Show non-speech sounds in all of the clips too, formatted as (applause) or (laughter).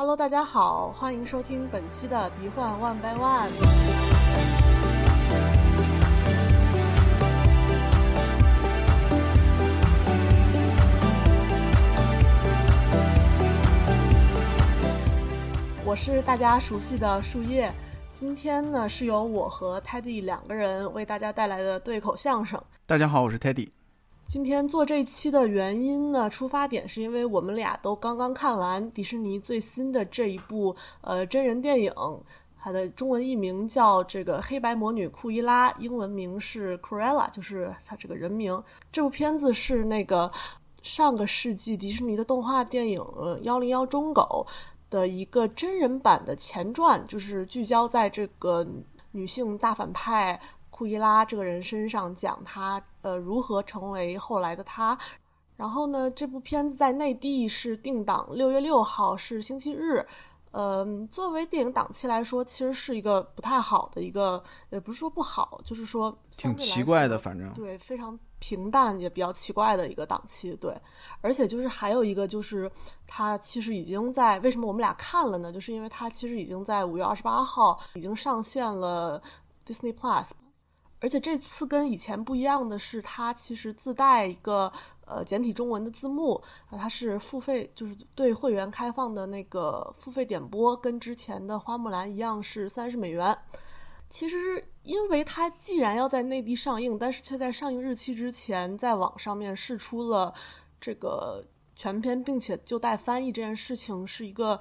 Hello，大家好，欢迎收听本期的《敌幻 One by One》。我是大家熟悉的树叶。今天呢，是由我和 Teddy 两个人为大家带来的对口相声。大家好，我是 Teddy。今天做这期的原因呢，出发点是因为我们俩都刚刚看完迪士尼最新的这一部呃真人电影，它的中文译名叫这个《黑白魔女库伊拉》，英文名是 Cruella，就是它这个人名。这部片子是那个上个世纪迪士尼的动画电影《幺零幺忠狗》的一个真人版的前传，就是聚焦在这个女性大反派。库伊拉这个人身上讲她呃如何成为后来的他，然后呢，这部片子在内地是定档六月六号是星期日，嗯，作为电影档期来说，其实是一个不太好的一个，也不是说不好，就是说挺奇怪的，反正对非常平淡也比较奇怪的一个档期，对，而且就是还有一个就是它其实已经在为什么我们俩看了呢？就是因为它其实已经在五月二十八号已经上线了 Disney Plus。而且这次跟以前不一样的是，它其实自带一个呃简体中文的字幕啊，它是付费，就是对会员开放的那个付费点播，跟之前的花木兰一样是三十美元。其实，因为它既然要在内地上映，但是却在上映日期之前在网上面试出了这个全片，并且就带翻译这件事情，是一个。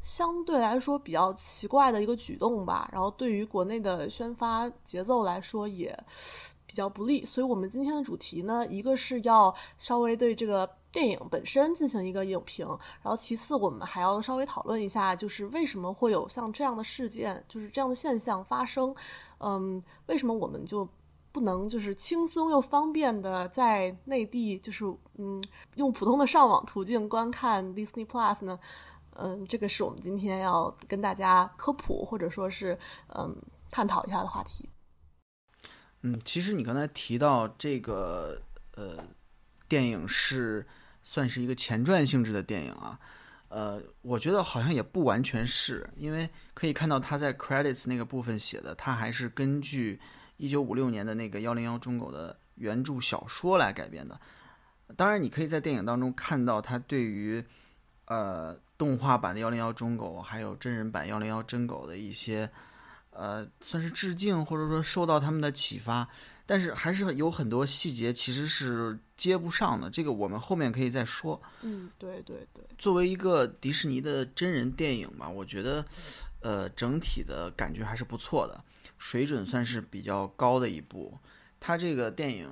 相对来说比较奇怪的一个举动吧，然后对于国内的宣发节奏来说也比较不利，所以我们今天的主题呢，一个是要稍微对这个电影本身进行一个影评，然后其次我们还要稍微讨论一下，就是为什么会有像这样的事件，就是这样的现象发生，嗯，为什么我们就不能就是轻松又方便的在内地就是嗯用普通的上网途径观看 Disney Plus 呢？嗯，这个是我们今天要跟大家科普或者说是嗯探讨一下的话题。嗯，其实你刚才提到这个呃电影是算是一个前传性质的电影啊，呃，我觉得好像也不完全是，因为可以看到他在 credits 那个部分写的，他还是根据一九五六年的那个幺零幺忠狗的原著小说来改编的。当然，你可以在电影当中看到他对于呃。动画版的幺零幺忠狗，还有真人版幺零幺真狗的一些，呃，算是致敬，或者说受到他们的启发，但是还是有很多细节其实是接不上的。这个我们后面可以再说。嗯，对对对。作为一个迪士尼的真人电影吧，我觉得，呃，整体的感觉还是不错的，水准算是比较高的一部。它这个电影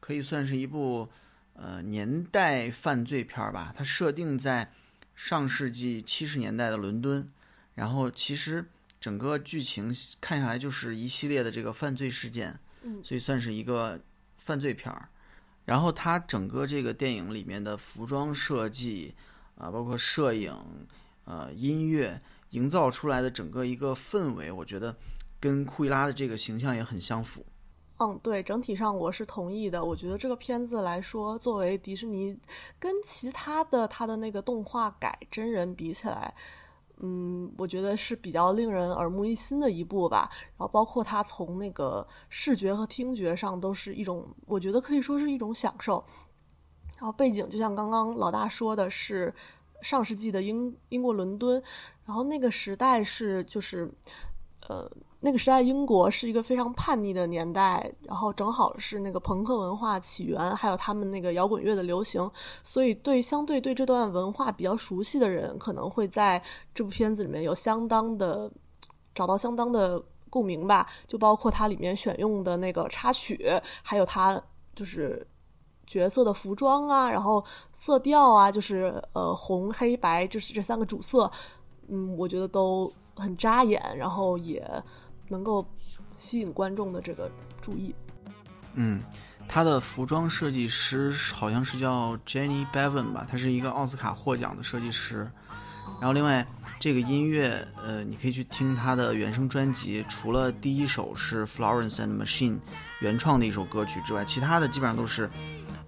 可以算是一部呃年代犯罪片吧，它设定在。上世纪七十年代的伦敦，然后其实整个剧情看下来就是一系列的这个犯罪事件，嗯，所以算是一个犯罪片儿。然后它整个这个电影里面的服装设计啊，包括摄影、呃音乐，营造出来的整个一个氛围，我觉得跟库伊拉的这个形象也很相符。嗯，对，整体上我是同意的。我觉得这个片子来说，作为迪士尼跟其他的它的那个动画改真人比起来，嗯，我觉得是比较令人耳目一新的一部吧。然后包括它从那个视觉和听觉上都是一种，我觉得可以说是一种享受。然后背景就像刚刚老大说的是上世纪的英英国伦敦，然后那个时代是就是呃。那个时代，英国是一个非常叛逆的年代，然后正好是那个朋克文化起源，还有他们那个摇滚乐的流行，所以对相对对这段文化比较熟悉的人，可能会在这部片子里面有相当的找到相当的共鸣吧。就包括它里面选用的那个插曲，还有它就是角色的服装啊，然后色调啊，就是呃红、黑白，就是这三个主色，嗯，我觉得都很扎眼，然后也。能够吸引观众的这个注意。嗯，他的服装设计师好像是叫 Jenny Bevan 吧，他是一个奥斯卡获奖的设计师。然后另外这个音乐，呃，你可以去听他的原声专辑，除了第一首是 Florence and Machine 原创的一首歌曲之外，其他的基本上都是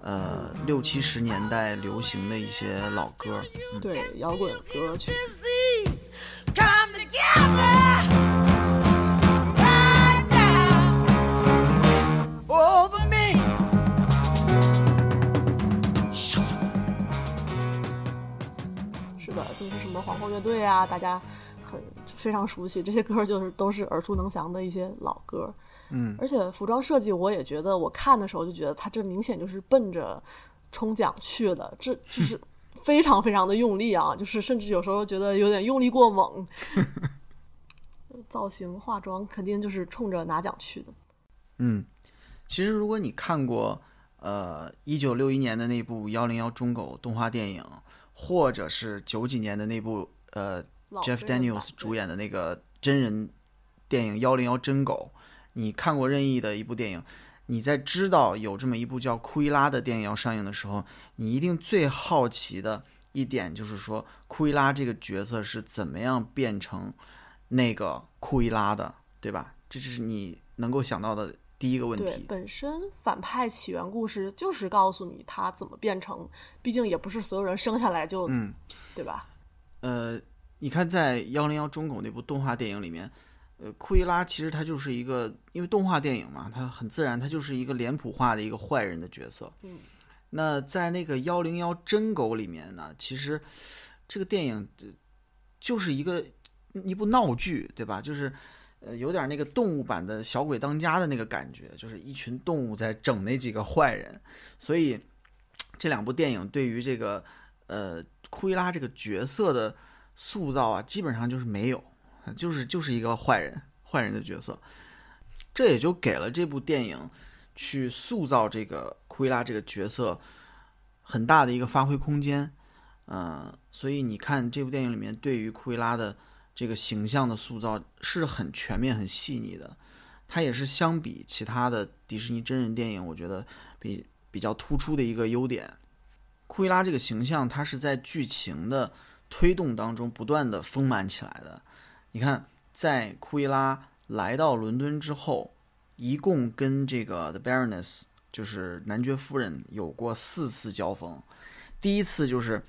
呃六七十年代流行的一些老歌。对，摇滚歌曲。come together 皇后乐队啊，大家很非常熟悉这些歌，就是都是耳熟能详的一些老歌。嗯，而且服装设计，我也觉得，我看的时候就觉得他这明显就是奔着冲奖去的，这就是 (laughs) 非常非常的用力啊，就是甚至有时候觉得有点用力过猛。(laughs) 造型、化妆肯定就是冲着拿奖去的。嗯，其实如果你看过呃一九六一年的那部《幺零幺忠狗》动画电影，或者是九几年的那部呃 Jeff Daniels 主演的那个真人电影《幺零幺真狗》，你看过任意的一部电影，你在知道有这么一部叫《库伊拉》的电影要上映的时候，你一定最好奇的一点就是说，库伊拉这个角色是怎么样变成那个库伊拉的，对吧？这就是你能够想到的第一个问，题。本身反派起源故事就是告诉你他怎么变成，毕竟也不是所有人生下来就，嗯，对吧？呃，你看在《幺零幺忠狗》那部动画电影里面，呃，库伊拉其实他就是一个，因为动画电影嘛，它很自然，他就是一个脸谱化的一个坏人的角色。嗯，那在那个《幺零幺真狗》里面呢，其实这个电影就就是一个一部闹剧，对吧？就是呃有点那个动物版的小鬼当家的那个感觉，就是一群动物在整那几个坏人，所以这两部电影对于这个呃库伊拉这个角色的塑造啊，基本上就是没有，就是就是一个坏人，坏人的角色，这也就给了这部电影去塑造这个库伊拉这个角色很大的一个发挥空间。嗯、所以你看这部电影里面对于库伊拉的这个形象的塑造是很全面、很细腻的。它也是相比其他的迪士尼真人电影，我觉得比比较突出的一个优点。库伊拉这个形象，它是在剧情的推动当中不断的丰满起来的。你看，在库伊拉来到伦敦之后，一共跟这个 The Baroness，就是男爵夫人有过四次交锋。第一次就是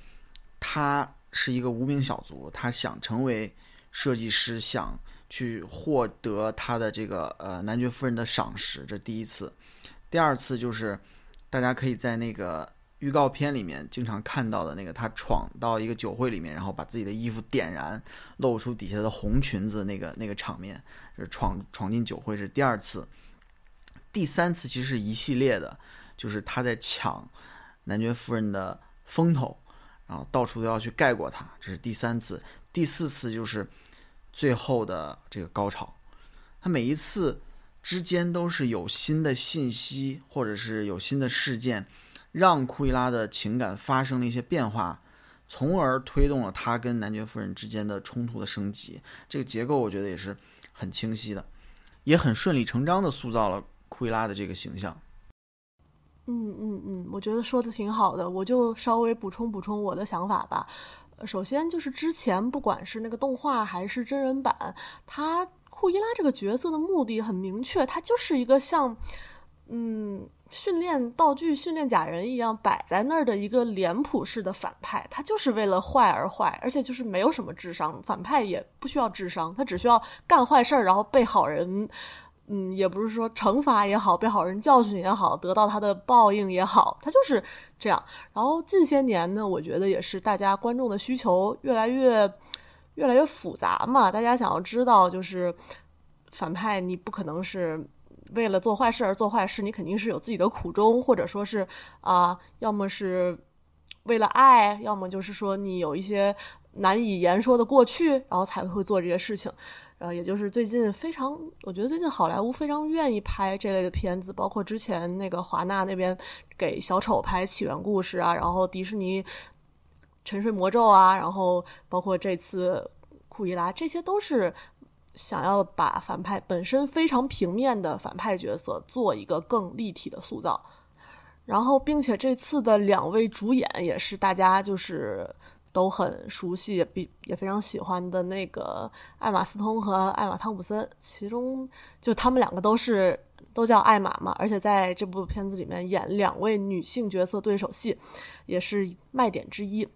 他是一个无名小卒，他想成为设计师，想去获得他的这个呃男爵夫人的赏识，这第一次。第二次就是大家可以在那个预告片里面经常看到的那个他闯到一个酒会里面，然后把自己的衣服点燃，露出底下的红裙子那个那个场面，是闯闯进酒会是第二次。第三次其实是一系列的，就是他在抢男爵夫人的风头，然后到处都要去盖过他，这是第三次。第四次就是最后的这个高潮，他每一次之间都是有新的信息，或者是有新的事件，让库伊拉的情感发生了一些变化，从而推动了他跟男爵夫人之间的冲突的升级。这个结构我觉得也是很清晰的，也很顺理成章的塑造了库伊拉的这个形象。嗯嗯嗯，我觉得说的挺好的，我就稍微补充补充我的想法吧。首先就是之前不管是那个动画还是真人版，他库伊拉这个角色的目的很明确，他就是一个像嗯训练道具、训练假人一样摆在那儿的一个脸谱式的反派，他就是为了坏而坏，而且就是没有什么智商，反派也不需要智商，他只需要干坏事儿，然后被好人。嗯，也不是说惩罚也好，被好人教训也好，得到他的报应也好，他就是这样。然后近些年呢，我觉得也是大家观众的需求越来越越来越复杂嘛，大家想要知道就是反派，你不可能是为了做坏事而做坏事，你肯定是有自己的苦衷，或者说是啊、要么是为了爱，要么就是说你有一些难以言说的过去，然后才会做这些事情。呃，也就是最近非常，我觉得最近好莱坞非常愿意拍这类的片子，包括之前那个华纳那边给小丑拍起源故事啊，然后迪士尼沉睡魔咒啊，然后包括这次库伊拉，这些都是想要把反派本身非常平面的反派角色做一个更立体的塑造。然后，并且这次的两位主演也是大家就是都很熟悉，也比也非常喜欢的那个艾玛斯通和艾玛汤普森，其中就他们两个都是都叫艾玛嘛，而且在这部片子里面演两位女性角色对手戏，也是卖点之一。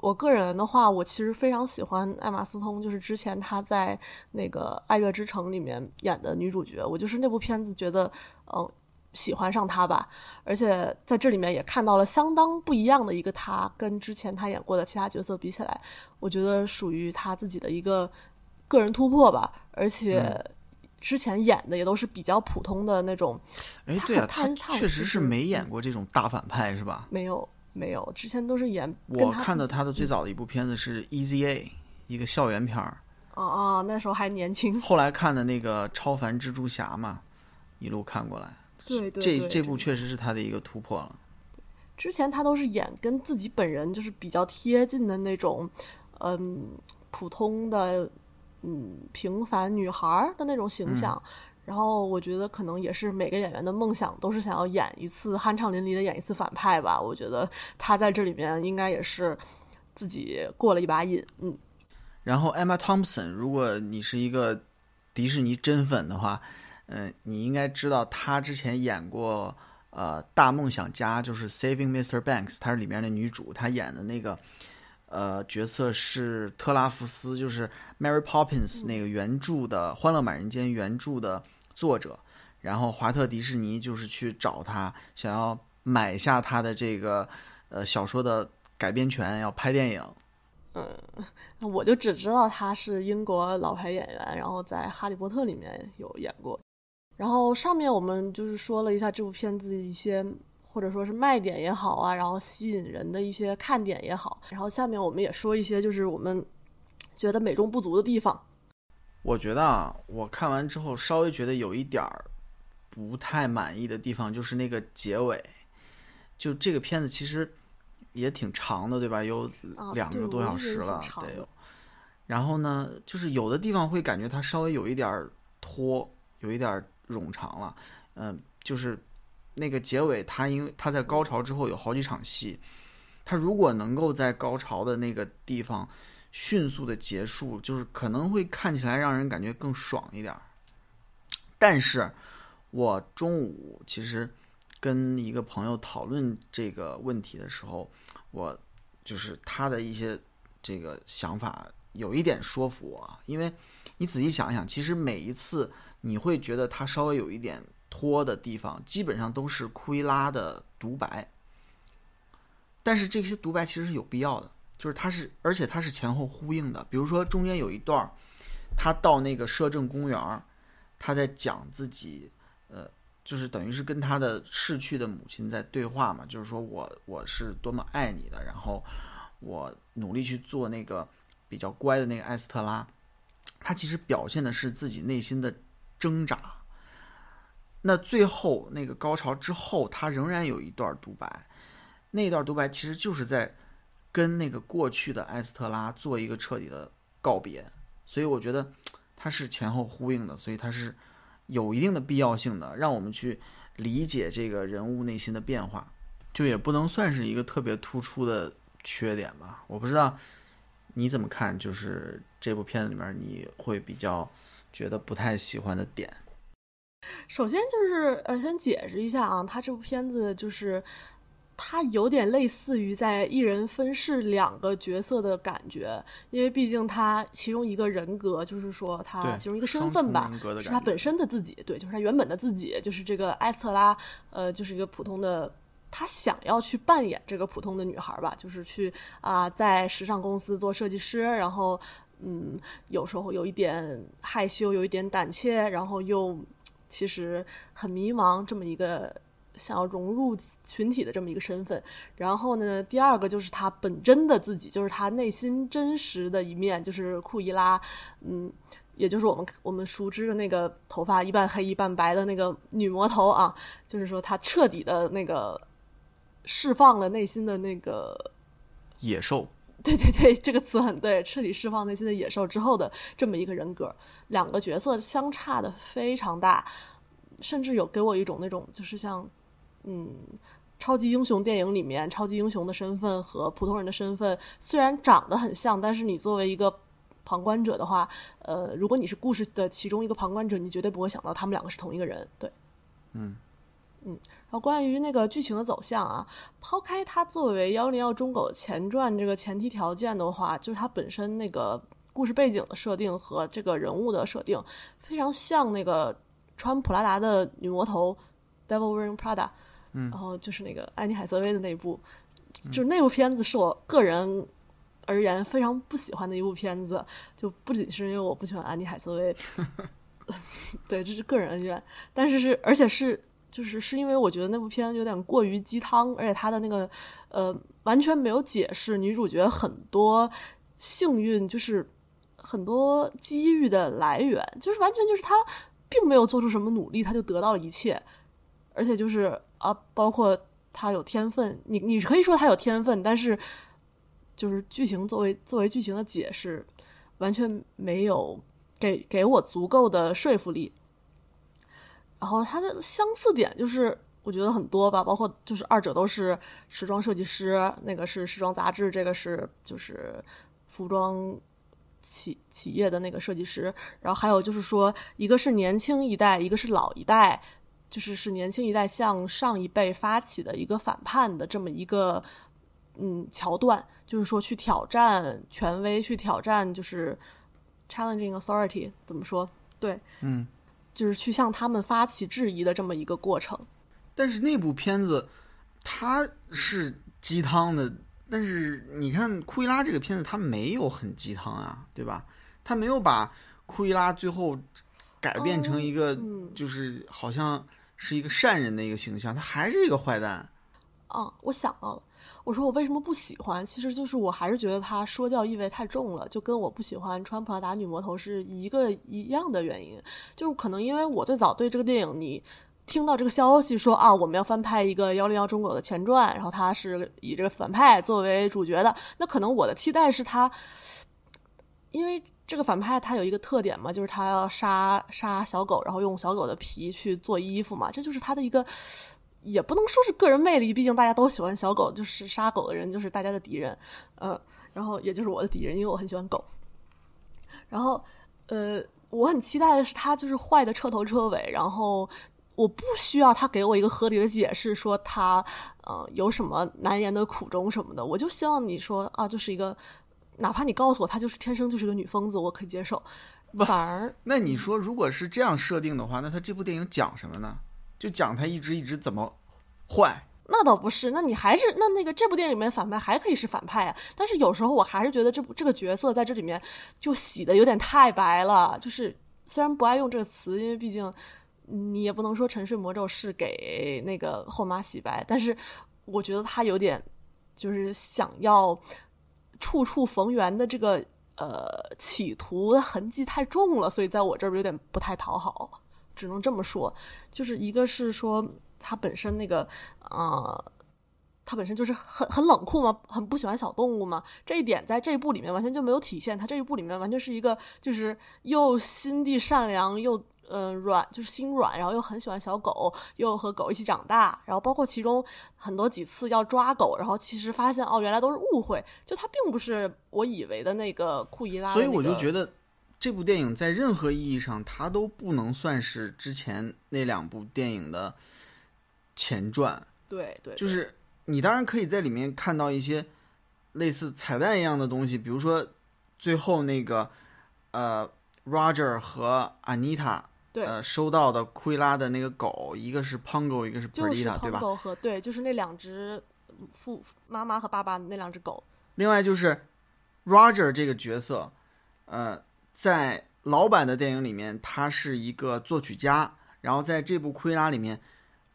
我个人的话，我其实非常喜欢艾玛斯通，就是之前她在那个《爱乐之城》里面演的女主角，我就是那部片子觉得，嗯、喜欢上他吧，而且在这里面也看到了相当不一样的一个他，跟之前他演过的其他角色比起来，我觉得属于他自己的一个个人突破吧，而且之前演的也都是比较普通的那种，哎，他对啊，他确实是嗯没演过这种大反派，是吧？没有没有，之前都是演我看的他的最早的一部片子是《Easy A》，一个校园片儿。哦哦，那时候还年轻，后来看的那个《超凡蜘蛛侠》嘛，一路看过来，对对对，这这部确实是他的一个突破了。之前他都是演跟自己本人就是比较贴近的那种，嗯，普通的，嗯，平凡女孩儿的那种形象。然后我觉得可能也是每个演员的梦想，都是想要演一次酣畅淋漓的演一次反派吧。我觉得他在这里面应该也是自己过了一把瘾。嗯，然后 Emma Thompson，如果你是一个迪士尼真粉的话，嗯、你应该知道她之前演过呃《大梦想家》，就是 Saving Mr. Banks，她是里面的女主，她演的那个呃角色是特拉福斯，就是 Mary Poppins 那个原著的《欢乐满人间》原著的作者。然后华特迪士尼就是去找他，想要买下他的这个呃小说的改编权，要拍电影。嗯我就只知道他是英国老牌演员，然后在《哈利波特》里面有演过。然后上面我们就是说了一下这部片子一些或者说是卖点也好啊，然后吸引人的一些看点也好。然后下面我们也说一些就是我们觉得美中不足的地方。我觉得啊，我看完之后稍微觉得有一点儿不太满意的地方，就是那个结尾。就这个片子其实也挺长的，对吧？有啊两个多小时了得有。然后呢，就是有的地方会感觉它稍微有一点儿拖，有一点儿冗长了。嗯、就是那个结尾，它因为它在高潮之后有好几场戏，它如果能够在高潮的那个地方迅速的结束，就是可能会看起来让人感觉更爽一点儿。但是，我中午其实跟一个朋友讨论这个问题的时候，我就是他的一些这个想法有一点说服我，因为你仔细想想，其实每一次你会觉得他稍微有一点拖的地方，基本上都是库伊拉的独白。但是这些独白其实是有必要的，就是它是，而且它是前后呼应的。比如说中间有一段，他到那个摄政公园，他在讲自己，呃，就是等于是跟他的逝去的母亲在对话嘛，就是说我我是多么爱你的，然后我努力去做那个比较乖的那个艾斯特拉，他其实表现的是自己内心的挣扎。那最后那个高潮之后，他仍然有一段独白，那段独白其实就是在跟那个过去的艾斯特拉做一个彻底的告别，所以我觉得它是前后呼应的，所以它是有一定的必要性的，让我们去理解这个人物内心的变化，就也不能算是一个特别突出的缺点吧。我不知道你怎么看，就是这部片子里面你会比较觉得不太喜欢的点。首先就是呃，先解释一下啊，他这部片子就是它有点类似于在一人分饰两个角色的感觉，因为毕竟他其中一个人格就是说他其中一个身份吧是他本身的自己，对，就是他原本的自己，就是这个埃斯特拉，呃，就是一个普通的。他想要去扮演这个普通的女孩吧，就是去啊、在时尚公司做设计师，然后嗯，有时候有一点害羞，有一点胆怯，然后又其实很迷茫，这么一个想要融入群体的这么一个身份。然后呢，第二个就是他本真的自己，就是他内心真实的一面，就是库伊拉，嗯。也就是我们我们熟知的那个头发一半黑一半白的那个女魔头啊，就是说她彻底的那个释放了内心的那个野兽，对对对，这个词很对，彻底释放内心的野兽之后的这么一个人格，两个角色相差的非常大，甚至有给我一种那种就是像，嗯，超级英雄电影里面超级英雄的身份和普通人的身份虽然长得很像，但是你作为一个旁观者的话，呃，如果你是故事的其中一个旁观者，你绝对不会想到他们两个是同一个人，对。嗯然后关于那个剧情的走向啊，抛开它作为幺零幺中狗前传这个前提条件的话，就是它本身那个故事背景的设定和这个人物的设定非常像那个穿普拉达的女魔头《Devil Wearing Prada》，嗯，然后就是那个安妮海瑟薇的那部，就是那部片子是我个人而言非常不喜欢的一部片子，就不仅是因为我不喜欢安妮海瑟薇 (laughs) (laughs) 对，这是个人恩怨，但是是而且是。就是是因为我觉得那部片有点过于鸡汤，而且它的那个呃完全没有解释女主角很多幸运，就是很多机遇的来源，就是完全就是她并没有做出什么努力，她就得到了一切，而且就是啊，包括她有天分，你你可以说她有天分，但是就是剧情作为作为剧情的解释，完全没有给给我足够的说服力。然后它的相似点就是我觉得很多吧，包括就是二者都是时装设计师，那个是时装杂志，这个是就是服装企企业的那个设计师。然后还有就是说，一个是年轻一代，一个是老一代，就是是年轻一代向上一辈发起的一个反叛的这么一个嗯桥段，就是说去挑战权威，去挑战就是 challenging authority，怎么说？对，嗯。就是去向他们发起质疑的这么一个过程，但是那部片子它是鸡汤的，但是你看库伊拉这个片子，它没有很鸡汤啊，对吧？他没有把库伊拉最后改变成一个就是好像是一个善人的一个形象，他还是一个坏蛋。啊，我想到了。我说我为什么不喜欢？其实就是我还是觉得他说教意味太重了，就跟我不喜欢穿普拉达女魔头是一个一样的原因。就是可能因为我最早对这个电影，你听到这个消息说啊，我们要翻拍一个幺零幺中国的前传，然后他是以这个反派作为主角的，那可能我的期待是他，因为这个反派他有一个特点嘛，就是他要杀杀小狗，然后用小狗的皮去做衣服嘛，这就是他的一个。也不能说是个人魅力，毕竟大家都喜欢小狗，就是杀狗的人就是大家的敌人，嗯，然后也就是我的敌人，因为我很喜欢狗。然后，呃，我很期待的是他就是坏的彻头彻尾，然后我不需要他给我一个合理的解释，说他呃有什么难言的苦衷什么的，我就希望你说啊，就是一个，哪怕你告诉我他就是天生就是个女疯子，我可以接受。反而，那你说如果是这样设定的话，那他这部电影讲什么呢？就讲他一直一直怎么坏，那倒不是。那你还是那那个这部电影里面反派还可以是反派啊。但是有时候我还是觉得这部这个角色在这里面就洗的有点太白了。就是虽然不爱用这个词，因为毕竟你也不能说沉睡魔咒是给那个后妈洗白，但是我觉得他有点就是想要处处逢源的这个呃企图的痕迹太重了，所以在我这儿有点不太讨好。只能这么说，就是一个是说他本身那个，呃，他本身就是很很冷酷嘛，很不喜欢小动物嘛。这一点在这一部里面完全就没有体现。他这一部里面完全是一个，就是又心地善良，又嗯软，就是心软，然后又很喜欢小狗，又和狗一起长大。然后包括其中很多几次要抓狗，然后其实发现哦，原来都是误会，就他并不是我以为的那个库伊拉。所以我就觉得。这部电影在任何意义上，它都不能算是之前那两部电影的前传。对对，就是你当然可以在里面看到一些类似彩蛋一样的东西，比如说最后那个呃，Roger 和 Anita 呃收到的库伊拉的那个狗，一个是 Pongo，一个是 Perdita，对吧？和对，就是那两只父妈妈和爸爸那两只狗。另外就是 Roger 这个角色，呃。在老版的电影里面，他是一个作曲家，然后在这部《库伊拉》里面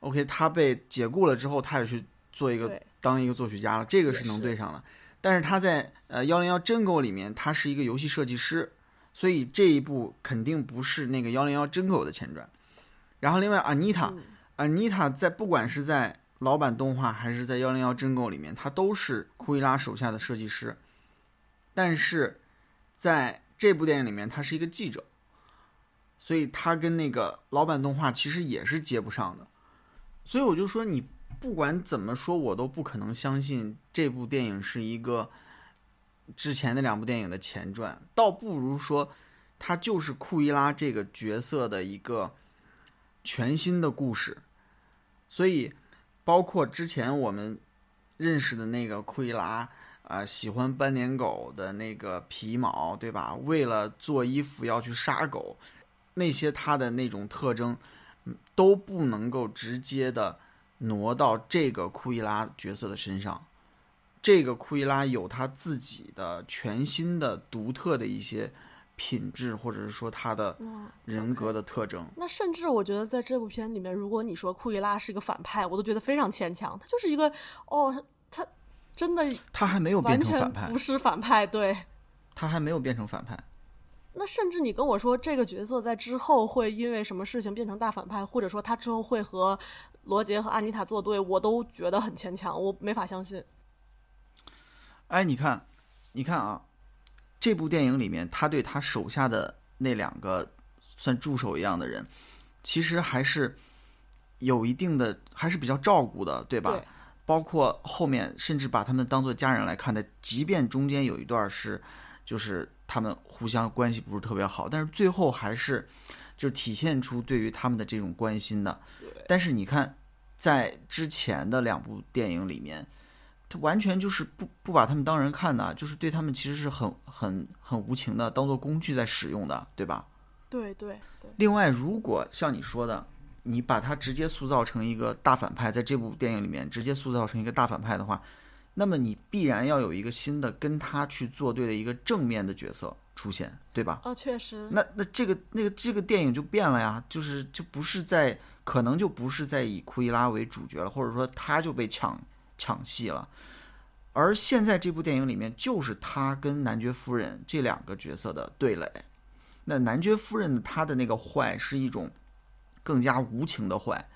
，OK，他被解雇了之后，他也去做一个当一个作曲家了，这个是能对上的。但是他在呃《幺零幺真狗》里面，他是一个游戏设计师，所以这一部肯定不是那个《幺零幺真狗》的前传。然后另外，Anita，Anita 在不管是在老版动画还是在《幺零幺真狗》里面，他都是库伊拉手下的设计师，但是在这部电影里面，他是一个记者，所以他跟那个老版动画其实也是接不上的。所以我就说，你不管怎么说，我都不可能相信这部电影是一个之前那两部电影的前传，倒不如说，它就是库伊拉这个角色的一个全新的故事。所以包括之前我们认识的那个库伊拉啊、喜欢斑点狗的那个皮毛，对吧？为了做衣服要去杀狗，那些它的那种特征，嗯都不能够直接的挪到这个库伊拉角色的身上。这个库伊拉有他自己的全新的、独特的一些品质，或者是说他的，人格的特征。那甚至我觉得在这部片里面，如果你说库伊拉是一个反派，我都觉得非常牵强。他就是一个哦，他真的他还没有变成反派不，是反派，对。他还没有变成反派。那甚至你跟我说这个角色在之后会因为什么事情变成大反派，或者说他之后会和罗杰和安妮塔作对，我都觉得很牵强，我没法相信。哎，你看，你看啊，这部电影里面，他对他手下的那两个算助手一样的人，其实还是有一定的，还是比较照顾的，对吧？对包括后面甚至把他们当做家人来看的，即便中间有一段是，就是他们互相关系不是特别好，但是最后还是就体现出对于他们的这种关心的。但是你看，在之前的两部电影里面，他完全就是不不把他们当人看的，就是对他们其实是很很很无情的，当做工具在使用的，对吧？对对对，另外，如果像你说的，你把他直接塑造成一个大反派，在这部电影里面直接塑造成一个大反派的话，那么你必然要有一个新的跟他去作对的一个正面的角色出现，对吧？哦，确实，那那这个那个这个电影就变了呀，就是就不是在可能就不是在以库伊拉为主角了，或者说他就被抢抢戏了。而现在这部电影里面就是他跟男爵夫人这两个角色的对垒。那男爵夫人他的那个坏是一种更加无情的坏，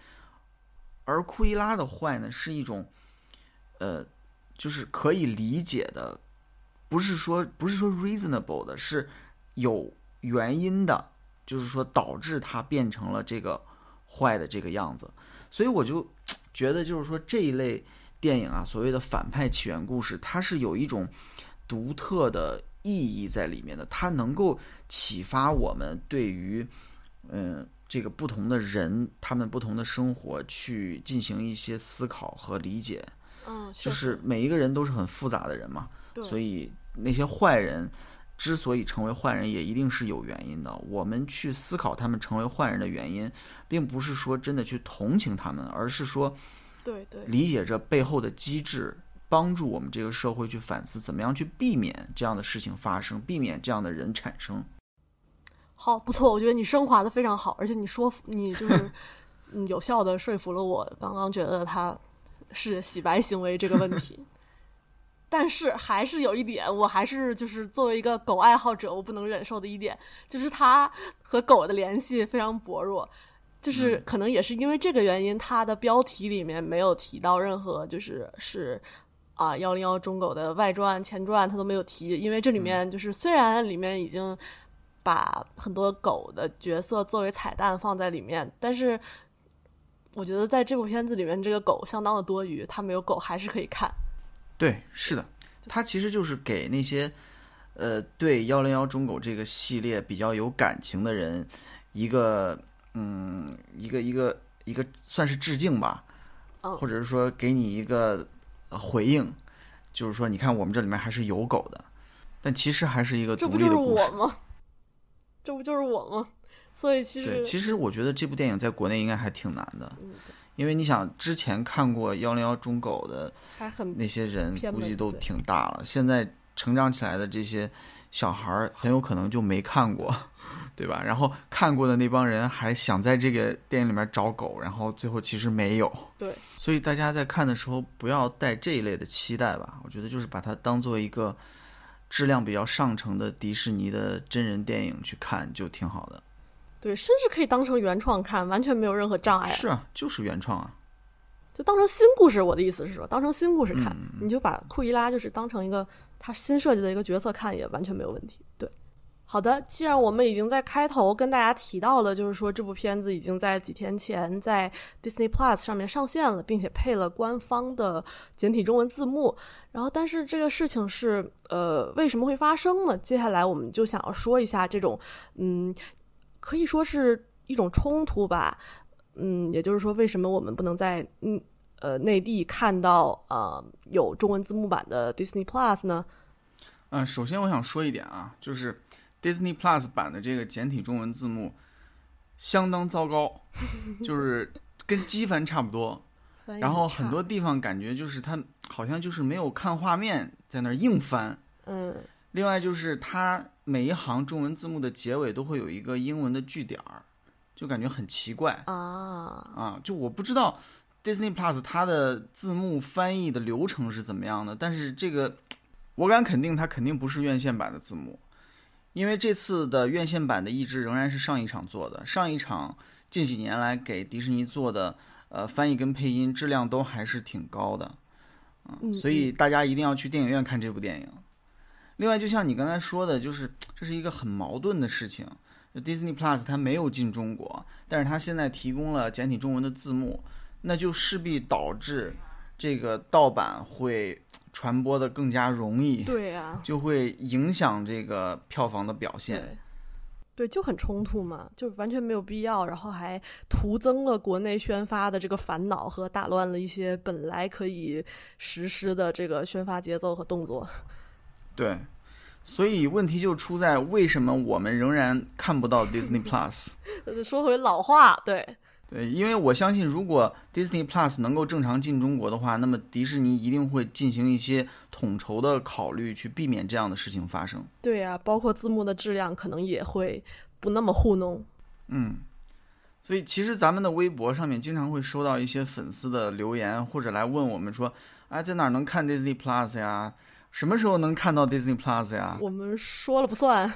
而库伊拉的坏呢是一种，呃，就是可以理解的，不是说不是说 reasonable 的，是有原因的，就是说导致他变成了这个坏的这个样子。所以我就觉得，就是说这一类电影啊，所谓的反派起源故事，它是有一种独特的意义在里面的，它能够启发我们对于嗯这个不同的人，他们不同的生活去进行一些思考和理解。嗯，确就是每一个人都是很复杂的人嘛，对所以那些坏人之所以成为坏人，也一定是有原因的。我们去思考他们成为坏人的原因，并不是说真的去同情他们，而是说对对理解这背后的机制，帮助我们这个社会去反思怎么样去避免这样的事情发生，避免这样的人产生。好，不错，我觉得你升华的非常好，而且你说服你就是 (laughs) 嗯有效的说服了我刚刚觉得他是洗白行为这个问题。(laughs) 但是还是有一点，我还是就是作为一个狗爱好者，我不能忍受的一点，就是他和狗的联系非常薄弱，就是可能也是因为这个原因，它的标题里面没有提到任何就是是啊幺零幺中狗的外传、前传，他都没有提，因为这里面就是虽然里面已经把很多狗的角色作为彩蛋放在里面，但是我觉得在这部片子里面，这个狗相当的多余，它没有狗还是可以看。对，是的，它其实就是给那些呃对幺零幺中狗这个系列比较有感情的人一个嗯一个一个一个算是致敬吧，嗯或者是说给你一个呃回应，就是说你看我们这里面还是有狗的，但其实还是一个独这不就是立的故事我。吗？这不就是我吗？所以其实对，其实我觉得这部电影在国内应该还挺难的，嗯因为你想之前看过幺零幺中狗的还很那些人估计都挺大了，现在成长起来的这些小孩儿很有可能就没看过，对吧？然后看过的那帮人还想在这个电影里面找狗，然后最后其实没有。对，所以大家在看的时候不要带这一类的期待吧，我觉得就是把它当做一个质量比较上乘的迪士尼的真人电影去看就挺好的。对，甚至可以当成原创看，完全没有任何障碍。是啊，就是原创啊。就当成新故事。我的意思是说，当成新故事看，嗯你就把库伊拉就是当成一个他新设计的一个角色看，也完全没有问题。好的，既然我们已经在开头跟大家提到了，就是说这部片子已经在几天前在 Disney Plus 上面上线了，并且配了官方的简体中文字幕。然后，但是这个事情是呃为什么会发生呢？接下来我们就想要说一下这种嗯，可以说是一种冲突吧。嗯，也就是说，为什么我们不能在嗯呃内地看到呃有中文字幕版的 Disney Plus 呢？嗯，首先我想说一点啊，就是 Disney Plus 版的这个简体中文字幕相当糟糕，就是跟机翻差不多。(laughs) 然后很多地方感觉就是它好像就是没有看画面，在那儿硬翻。嗯另外就是它每一行中文字幕的结尾都会有一个英文的句点儿，就感觉很奇怪啊啊。就我不知道 Disney Plus 它的字幕翻译的流程是怎么样的，但是这个我敢肯定它肯定不是院线版的字幕，因为这次的院线版的译制仍然是上一场做的，上一场近几年来给迪士尼做的呃翻译跟配音质量都还是挺高的。嗯，所以大家一定要去电影院看这部电影。另外，就像你刚才说的，就是这是一个很矛盾的事情。就 Disney Plus 它没有进中国，但是它现在提供了简体中文的字幕，那就势必导致这个盗版会传播的更加容易，对呀、就会影响这个票房的表现。对。对，就很冲突嘛，就完全没有必要，然后还徒增了国内宣发的这个烦恼和打乱了一些本来可以实施的这个宣发节奏和动作。(laughs) 对，所以问题就出在为什么我们仍然看不到 Disney Plus。(laughs) 呃说回老话，对，对，因为我相信，如果 Disney Plus 能够正常进中国的话，那么迪士尼一定会进行一些统筹的考虑，去避免这样的事情发生。对呀、包括字幕的质量可能也会不那么糊弄。嗯，所以其实咱们的微博上面经常会收到一些粉丝的留言，或者来问我们说，哎，在哪儿能看 Disney Plus 呀？什么时候能看到 Disney Plus 呀？我们说了不算，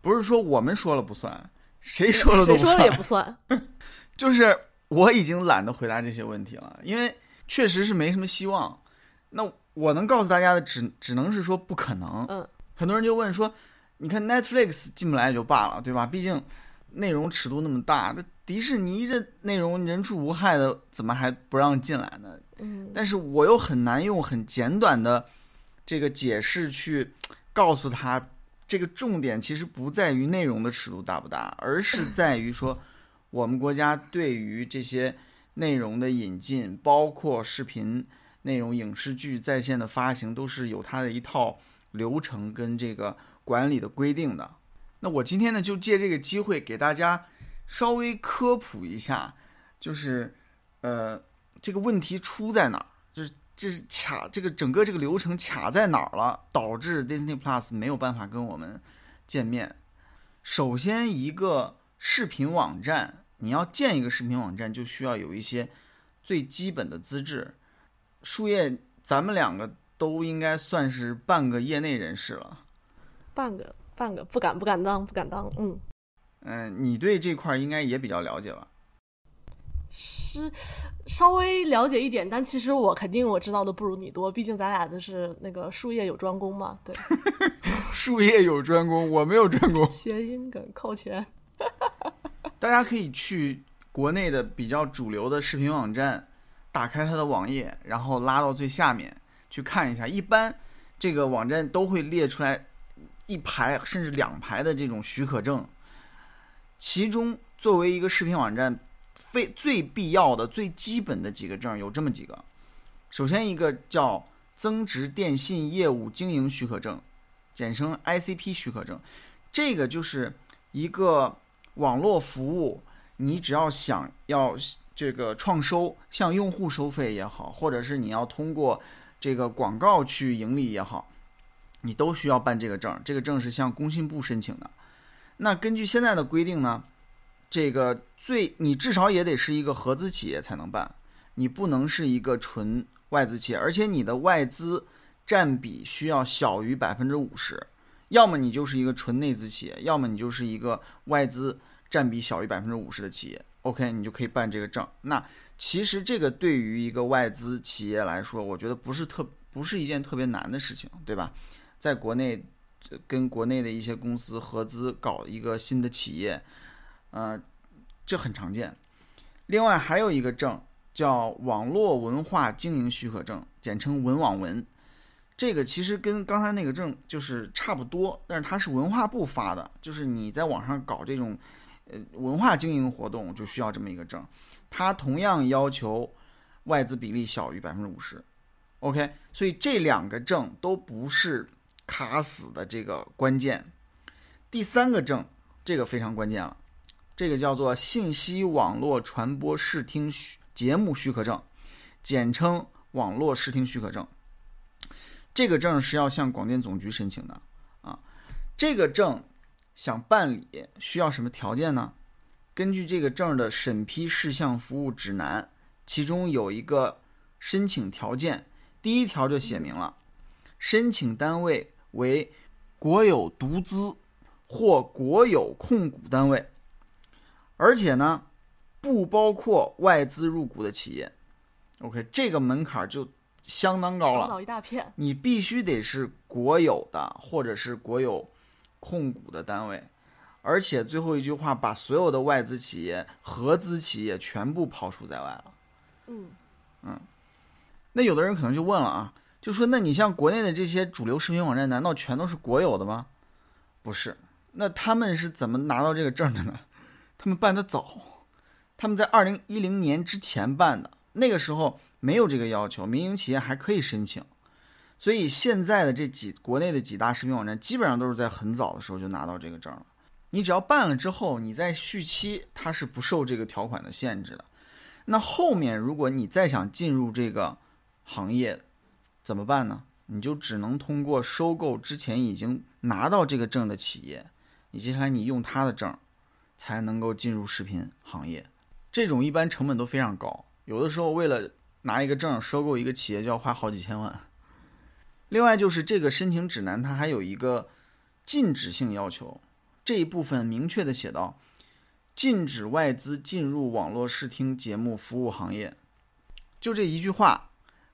不是说我们说了不算，谁说了都不算谁说了也。不算。(laughs) 就是我已经懒得回答这些问题了，因为确实是没什么希望。那我能告诉大家的只只能是说不可能。嗯，很多人就问说，你看 Netflix 进不来也就罢了，对吧？毕竟内容尺度那么大，那迪士尼这内容人畜无害的，怎么还不让进来呢？嗯，但是我又很难用很简短的这个解释去告诉他，这个重点其实不在于内容的尺度大不大，而是在于说我们国家对于这些内容的引进，包括视频内容、影视剧在线的发行，都是有它的一套流程跟这个管理的规定的。那我今天呢，就借这个机会给大家稍微科普一下，就是呃。这个问题出在哪儿？就是这是卡这个整个这个流程卡在哪儿了，导致 Disney Plus 没有办法跟我们见面。首先，一个视频网站，你要建一个视频网站，就需要有一些最基本的资质。树叶，咱们两个都应该算是半个业内人士了。半个半个不敢不敢当不敢当，嗯，嗯、你对这块儿应该也比较了解吧？是稍微了解一点，但其实我肯定我知道的不如你多，毕竟咱俩就是那个术业有专攻嘛，对，(laughs) 术业有专攻，我没有专攻。谐音梗扣钱，大家可以去国内的比较主流的视频网站，打开它的网页，然后拉到最下面去看一下。一般这个网站都会列出来一排甚至两排的这种许可证，其中作为一个视频网站，非最必要的、最基本的几个证有这么几个。首先一个叫增值电信业务经营许可证，简称 ICP 许可证，这个就是一个网络服务，你只要想要这个创收，向用户收费也好，或者是你要通过这个广告去盈利也好，你都需要办这个证。这个证是向工信部申请的。那根据现在的规定呢，这个最你至少也得是一个合资企业才能办，你不能是一个纯外资企业，而且你的外资占比需要小于百分之五十。要么你就是一个纯内资企业，要么你就是一个外资占比小于百分之五十的企业。OK，你就可以办这个证。那其实这个对于一个外资企业来说，我觉得不是特不是一件特别难的事情，对吧？在国内跟国内的一些公司合资搞一个新的企业，呃，这很常见。另外还有一个证叫网络文化经营许可证，简称文网文。这个其实跟刚才那个证就是差不多，但是它是文化部发的，就是你在网上搞这种呃文化经营活动就需要这么一个证，它同样要求外资比例小于百分之五十。OK，所以这两个证都不是卡死的这个关键。第三个证，这个非常关键了，这个叫做信息网络传播视听许节目许可证，简称网络视听许可证。这个证是要向广电总局申请的啊。这个证想办理需要什么条件呢？根据这个证的审批事项服务指南，其中有一个申请条件，第一条就写明了，申请单位为国有独资或国有控股单位，而且呢，不包括外资入股的企业。OK，这个门槛就相当高了。老一大片，你必须得是国有的或者是国有控股的单位，而且最后一句话把所有的外资企业、合资企业全部抛除在外了。嗯，那有的人可能就问了啊，就说那你像国内的这些主流视频网站，难道全都是国有的吗？不是，那他们是怎么拿到这个证的呢？他们办的早，他们在二零一零年之前办的，那个时候没有这个要求，民营企业还可以申请。所以现在的这几国内的几大视频网站，基本上都是在很早的时候就拿到这个证了。你只要办了之后，你在续期它是不受这个条款的限制的。那后面如果你再想进入这个行业，怎么办呢？你就只能通过收购之前已经拿到这个证的企业，你接下来你用他的证，才能够进入视频行业。这种一般成本都非常高，有的时候为了拿一个证收购一个企业就要花好几千万。另外就是这个申请指南，它还有一个禁止性要求，这一部分明确的写到，禁止外资进入网络视听节目服务行业。就这一句话，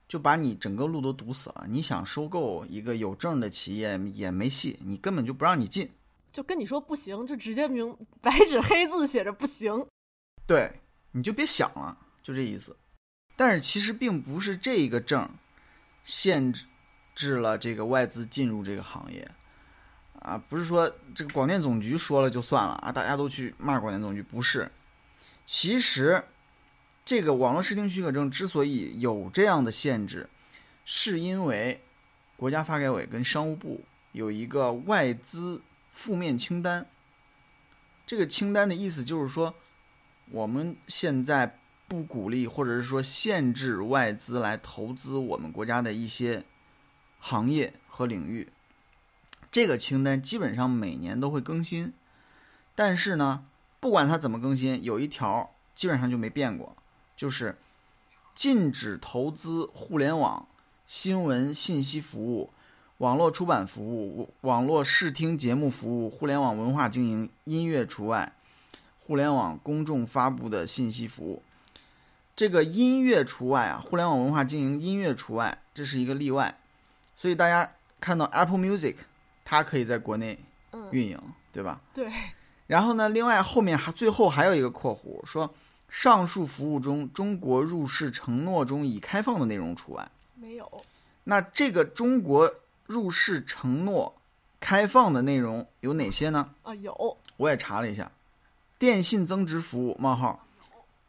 就把你整个路都堵死了。你想收购一个有证的企业也没戏，你根本就不让你进。就跟你说不行，就直接明白纸黑字写着不行。对，你就别想了，就这意思。但是其实并不是这个证限制了这个外资进入这个行业啊，不是说这个广电总局说了就算了啊，大家都去骂广电总局，不是。其实这个网络视听许可证之所以有这样的限制，是因为国家发改委跟商务部有一个外资负面清单。这个清单的意思就是说，我们现在不鼓励或者是说限制外资来投资我们国家的一些行业和领域。这个清单基本上每年都会更新，但是呢，不管它怎么更新，有一条基本上就没变过，就是禁止投资互联网新闻信息服务、网络出版服务、网络视听节目服务、互联网文化经营、音乐除外。互联网公众发布的信息服务，这个音乐除外啊，互联网文化经营音乐除外，这是一个例外。所以大家看到 Apple Music，它可以在国内嗯，运营，对吧？对，然后呢，另外后面还最后还有一个括弧说，上述服务中，中国入世承诺中已开放的内容除外。没有。那这个中国入世承诺开放的内容有哪些呢？啊，有我也查了一下，电信增值服务冒号，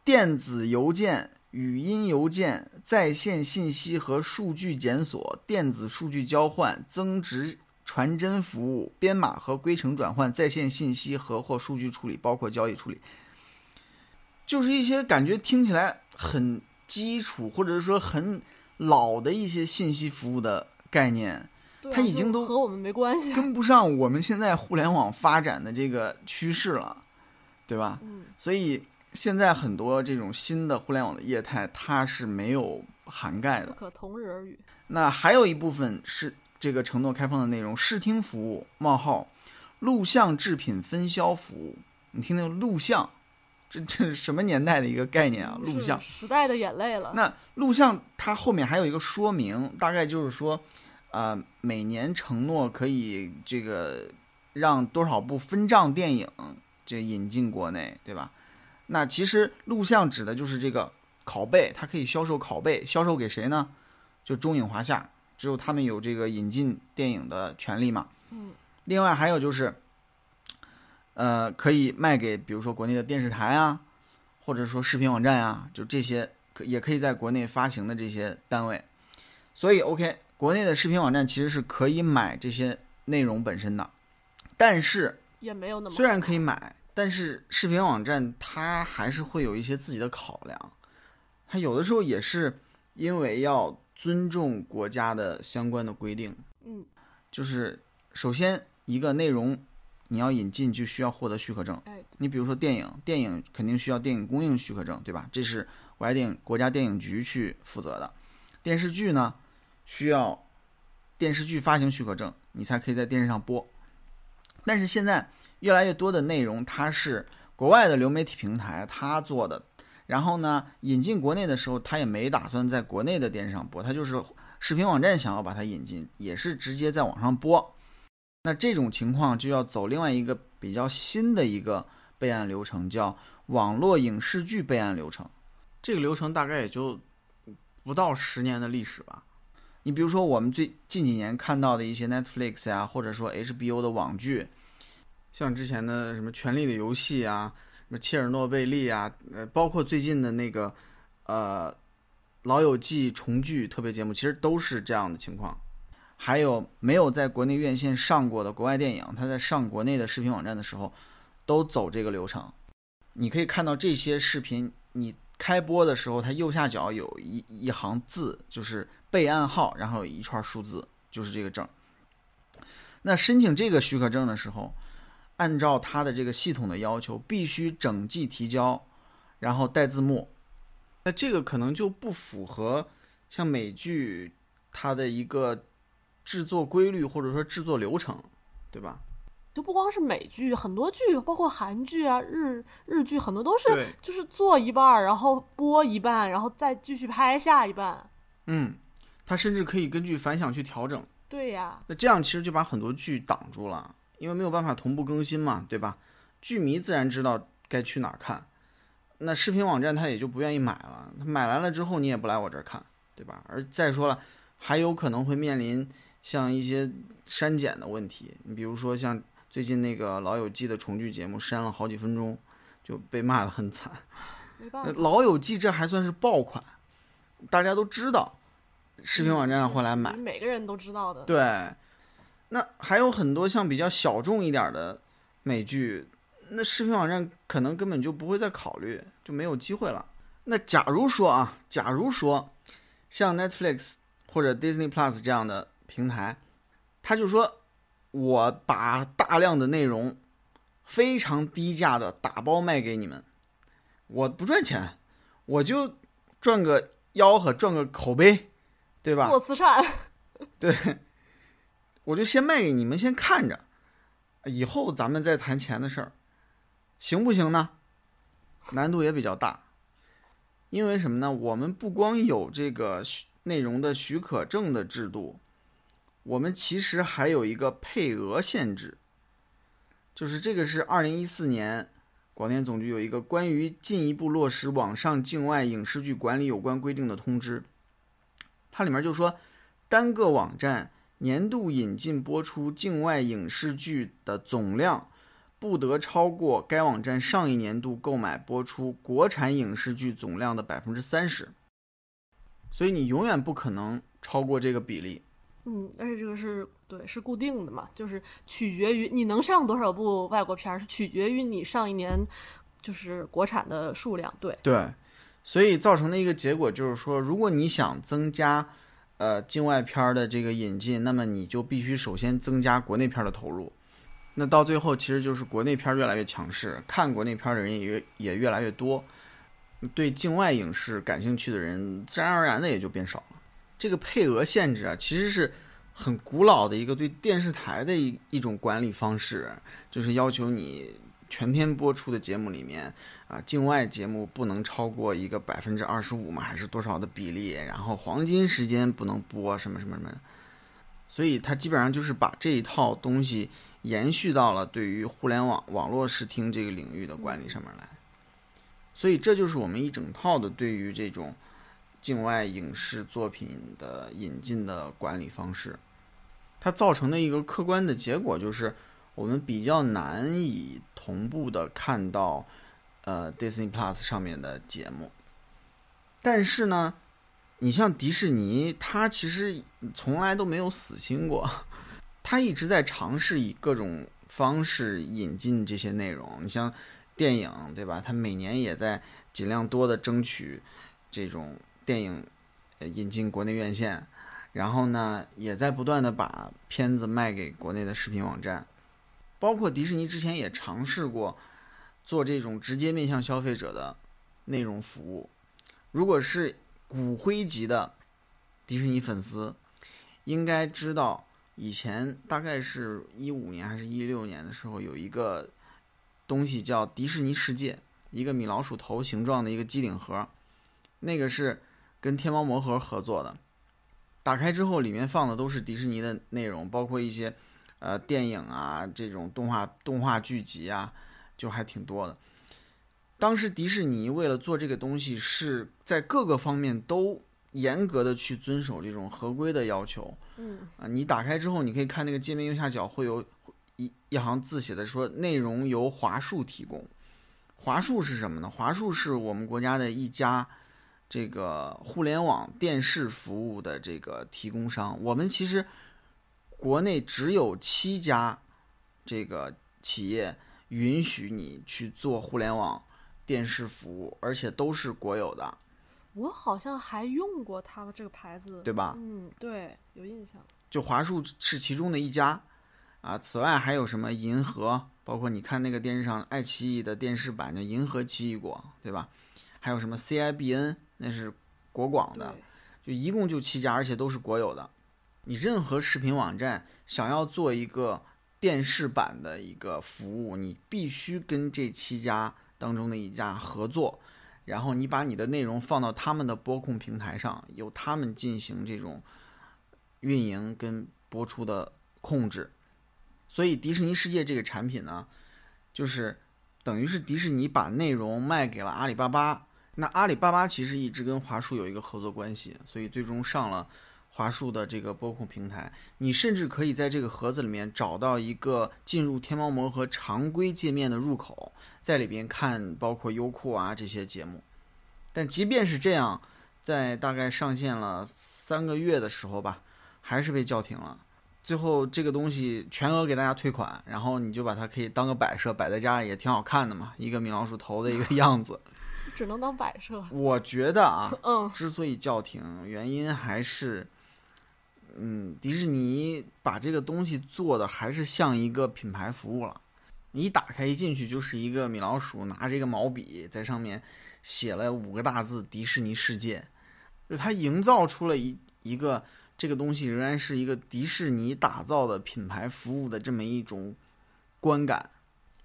电子邮件、语音邮件、在线信息和数据检索、电子数据交换、增值传真服务、编码和规程转换、在线信息和或数据处理，包括交易处理，就是一些感觉听起来很基础或者是说很老的一些信息服务的概念。它已经都和我们没关系。跟不上我们现在互联网发展的这个趋势了，对吧？嗯，所以现在很多这种新的互联网的业态，它是没有涵盖的。不可同日而语。那还有一部分是这个承诺开放的内容，视听服务冒号录像制品分销服务。你听听录像，这 (laughs) 这是什么年代的一个概念啊？录像。时代的眼泪了。那录像它后面还有一个说明，大概就是说，呃，每年承诺可以这个让多少部分账电影这引进国内，对吧？那其实录像指的就是这个拷贝，它可以销售拷贝，销售给谁呢？就中影华夏，只有他们有这个引进电影的权利嘛。嗯，另外还有就是，呃，可以卖给比如说国内的电视台啊，或者说视频网站啊，就这些可也可以在国内发行的这些单位。所以，OK，国内的视频网站其实是可以买这些内容本身的，但是也没有那么虽然可以买，但是视频网站它还是会有一些自己的考量，它有的时候也是因为要尊重国家的相关的规定，嗯，就是首先一个内容你要引进就需要获得许可证，哎，你比如说电影，电影肯定需要电影供应许可证，对吧？这是国家电影国家电影局去负责的。电视剧呢，需要电视剧发行许可证，你才可以在电视上播。但是现在越来越多的内容，它是国外的流媒体平台它做的，然后呢引进国内的时候，它也没打算在国内的电视上播，它就是视频网站想要把它引进，也是直接在网上播。那这种情况就要走另外一个比较新的一个备案流程，叫网络影视剧备案流程。这个流程大概也就不到十年的历史吧。你比如说，我们最近几年看到的一些 Netflix 呀、或者说 HBO 的网剧，像之前的什么《权力的游戏》啊、什么切尔诺贝利啊，呃，包括最近的那个呃《老友记》重聚特别节目，其实都是这样的情况。还有没有在国内院线上过的国外电影，它在上国内的视频网站的时候，都走这个流程。你可以看到这些视频，你开播的时候，它右下角有一一行字，就是备案号，然后有一串数字，就是这个证。那申请这个许可证的时候，按照它的这个系统的要求，必须整季提交，然后带字幕。那这个可能就不符合像美剧它的一个制作规律或者说制作流程，对吧？就不光是美剧，很多剧，包括韩剧啊、日日剧，很多都是就是做一半儿，然后播一半，然后再继续拍下一半。嗯，它甚至可以根据反响去调整。对呀，那这样其实就把很多剧挡住了，因为没有办法同步更新嘛，对吧？剧迷自然知道该去哪儿看，那视频网站他也就不愿意买了。他买来了之后，你也不来我这儿看，对吧？而再说了，还有可能会面临像一些删减的问题。你比如说像最近那个《老友记》的重聚节目，删了好几分钟，就被骂得很惨。《。老友记》这还算是爆款，大家都知道，视频网站上会来买。每个人都知道的。对，那还有很多像比较小众一点的美剧，那视频网站可能根本就不会再考虑，就没有机会了。那假如说啊，假如说像 Netflix 或者 Disney Plus 这样的平台，他就说我把大量的内容非常低价的打包卖给你们，我不赚钱，我就赚个吆喝，赚个口碑，对吧？做慈善，对，我就先卖给你们，先看着，以后咱们再谈钱的事儿，行不行呢？难度也比较大，因为什么呢？我们不光有这个内容的许可证的制度，我们其实还有一个配额限制，就是这个是二零一四年广电总局有一个关于进一步落实网上境外影视剧管理有关规定的通知，它里面就说。单个网站年度引进播出境外影视剧的总量，不得超过该网站上一年度购买播出国产影视剧总量的百分之三十。所以你永远不可能超过这个比例。嗯，而且这个是对是固定的嘛，就是取决于你能上多少部外国片儿，是取决于你上一年就是国产的数量。对，对，所以造成的一个结果就是说，如果你想增加呃境外片儿的这个引进，那么你就必须首先增加国内片儿的投入。那到最后，其实就是国内片儿越来越强势，看国内片儿的人也越也越来越多，对境外影视感兴趣的人自然而然的也就变少了。这个配额限制啊，其实是很古老的一个对电视台的一一种管理方式，就是要求你全天播出的节目里面啊，境外节目不能超过一个百分之二十五嘛，还是多少的比例？然后黄金时间不能播什么什么什么，所以它基本上就是把这一套东西延续到了对于互联网网络视听这个领域的管理上面来。所以这就是我们一整套的对于这种境外影视作品的引进的管理方式。它造成的一个客观的结果就是，我们比较难以同步的看到呃 Disney Plus 上面的节目。但是呢，你像迪士尼，它其实从来都没有死心过，(laughs) 它一直在尝试以各种方式引进这些内容。你像电影，对吧？它每年也在尽量多的争取这种电影呃引进国内院线，然后呢，也在不断的把片子卖给国内的视频网站，包括迪士尼之前也尝试过做这种直接面向消费者的内容服务。如果是骨灰级的迪士尼粉丝，应该知道以前大概是一五年还是一六年的时候，有一个东西叫迪士尼世界，一个米老鼠头形状的一个机顶盒，那个是跟天猫魔盒合作的。打开之后，里面放的都是迪士尼的内容，包括一些呃电影啊，这种动画动画剧集啊，就还挺多的。当时迪士尼为了做这个东西，是在各个方面都严格的去遵守这种合规的要求。嗯啊，你打开之后，你可以看那个界面右下角会有一一行字写的说内容由华数提供。华数是什么呢？华数是我们国家的一家这个互联网电视服务的这个提供商。我们其实国内只有七家这个企业允许你去做互联网电视服务，而且都是国有的，我好像还用过他们这个牌子，对吧？嗯，对，有印象。就华数是其中的一家啊。此外还有什么银河，包括你看那个电视上爱奇艺的电视版叫《银河奇异果》，对吧？还有什么 CIBN，那是国广的，就一共就七家，而且都是国有的。你任何视频网站想要做一个电视版的一个服务，你必须跟这七家当中的一家合作，然后你把你的内容放到他们的播控平台上，由他们进行这种运营跟播出的控制。所以迪士尼世界这个产品呢，就是等于是迪士尼把内容卖给了阿里巴巴。那阿里巴巴其实一直跟华数有一个合作关系，所以最终上了华数的这个播控平台。你甚至可以在这个盒子里面找到一个进入天猫魔盒常规界面的入口，在里边看包括优酷啊这些节目。但即便是这样，在大概上线了三个月的时候吧，还是被叫停了。最后这个东西全额给大家退款，然后你就把它可以当个摆设摆在家里也挺好看的嘛，一个米老鼠头的一个 (laughs) 样子。只能当摆设。我觉得啊，嗯，之所以叫停，原因还是，嗯，迪士尼把这个东西做的还是像一个品牌服务了。你一打开一进去就是一个米老鼠拿着一个毛笔在上面写了五个大字“迪士尼世界”，就它营造出了一一个这个东西仍然是一个迪士尼打造的品牌服务的这么一种观感。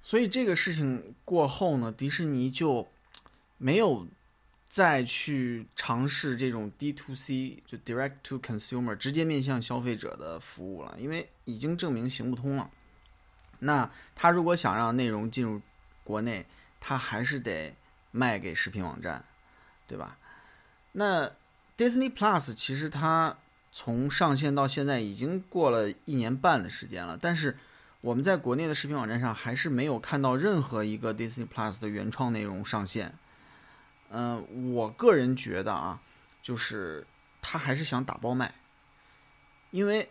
所以这个事情过后呢，迪士尼就没有再去尝试这种 D to C 就 Direct to Consumer 直接面向消费者的服务了，因为已经证明行不通了。那他如果想让内容进入国内，他还是得卖给视频网站，对吧？那 Disney Plus 其实它从上线到现在已经过了一年半的时间了，但是我们在国内的视频网站上还是没有看到任何一个 Disney Plus 的原创内容上线。嗯、我个人觉得啊，就是他还是想打包卖，因为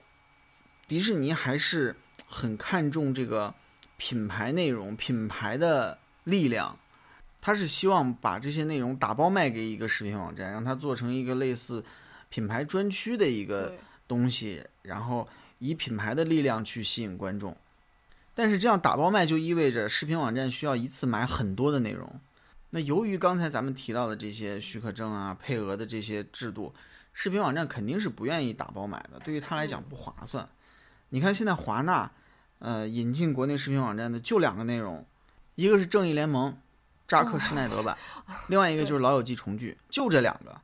迪士尼还是很看重这个品牌内容、品牌的力量。他是希望把这些内容打包卖给一个视频网站，让它做成一个类似品牌专区的一个，东西，然后以品牌的力量去吸引观众。但是这样打包卖就意味着视频网站需要一次买很多的内容。那由于刚才咱们提到的这些许可证啊、配额的这些制度，视频网站肯定是不愿意打包买的，对于他来讲不划算。你看现在华纳，呃，引进国内视频网站的就两个内容，一个是《正义联盟》扎克施耐德版，另外一个就是《老友记》重聚，就这两个。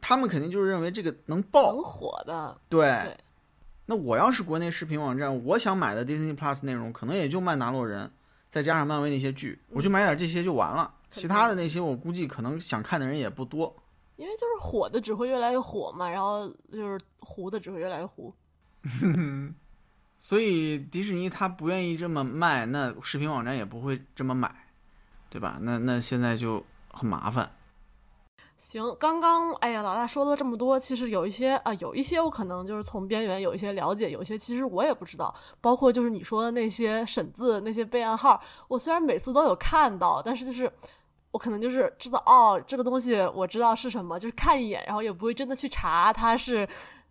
他们肯定就是认为这个能爆，很火的。对，对那我要是国内视频网站，我想买的 Disney Plus 内容可能也就曼达洛人，再加上漫威那些剧，我就买点这些就完了。肯其他的那些我估计可能想看的人也不多。因为就是火的只会越来越火嘛，然后就是糊的只会越来越糊。(laughs) 所以迪士尼他不愿意这么卖，那视频网站也不会这么买，对吧？那那现在就很麻烦。行，刚刚哎呀，老大说了这么多，其实有一些啊、有一些我可能就是从边缘有一些了解，有一些其实我也不知道，包括就是你说的那些审字、那些备案号，我虽然每次都有看到，但是就是我可能就是知道哦，这个东西我知道是什么，就是看一眼，然后也不会真的去查它是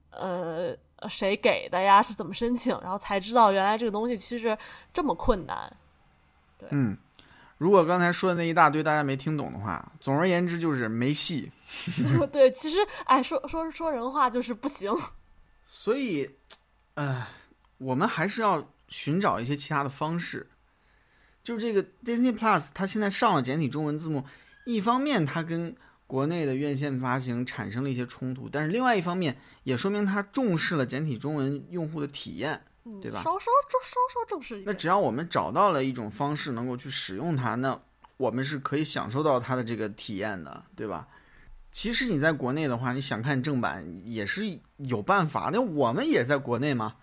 呃谁给的呀，是怎么申请，然后才知道原来这个东西其实这么困难。嗯，如果刚才说的那一大堆大家没听懂的话，总而言之就是没戏。(laughs) 对，其实哎，说说说人话就是不行。所以，呃，我们还是要寻找一些其他的方式。就是这个 Disney Plus，它现在上了简体中文字幕，一方面它跟国内的院线发行产生了一些冲突，但是另外一方面也说明它重视了简体中文用户的体验。嗯，对吧稍稍正稍稍正式一点。那只要我们找到了一种方式能够去使用它，那我们是可以享受到它的这个体验的，对吧？其实你在国内的话，你想看正版也是有办法。那我们也在国内嘛，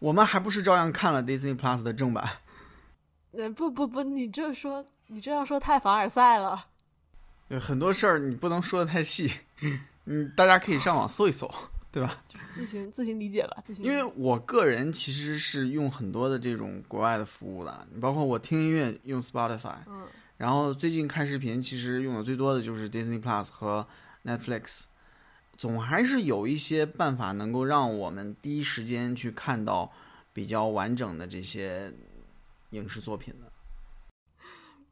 我们还不是照样看了 Disney Plus 的正版？呃，不不不，你这说你这样说太凡尔赛了。有很多事儿你不能说的太细，嗯，大家可以上网搜一搜，对吧？(laughs) 自行自行理解吧，自行理因。为我个人其实是用很多的这种国外的服务的，包括我听音乐用 Spotify，嗯然后最近看视频，其实用的最多的就是 Disney Plus 和 Netflix，总还是有一些办法能够让我们第一时间去看到比较完整的这些影视作品的。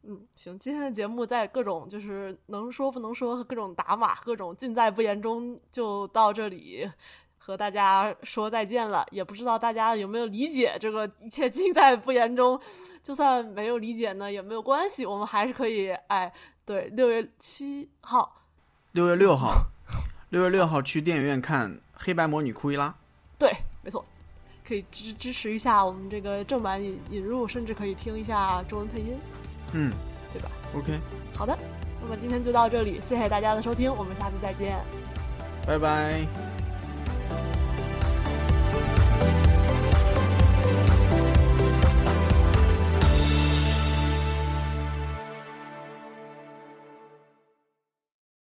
嗯，行，今天的节目在各种就是能说不能说各种打码、各种尽在不言中就到这里。和大家说再见了，也不知道大家有没有理解这个一切尽在不言中。就算没有理解呢，也没有关系，我们还是可以哎，对，六月七号，六月六号，六月六号去电影院看《黑白魔女库伊拉》。对，没错，可以支支持一下我们这个正版引引入，甚至可以听一下中文配音，嗯对吧？，OK，好的，那么今天就到这里，谢谢大家的收听，我们下次再见。拜拜。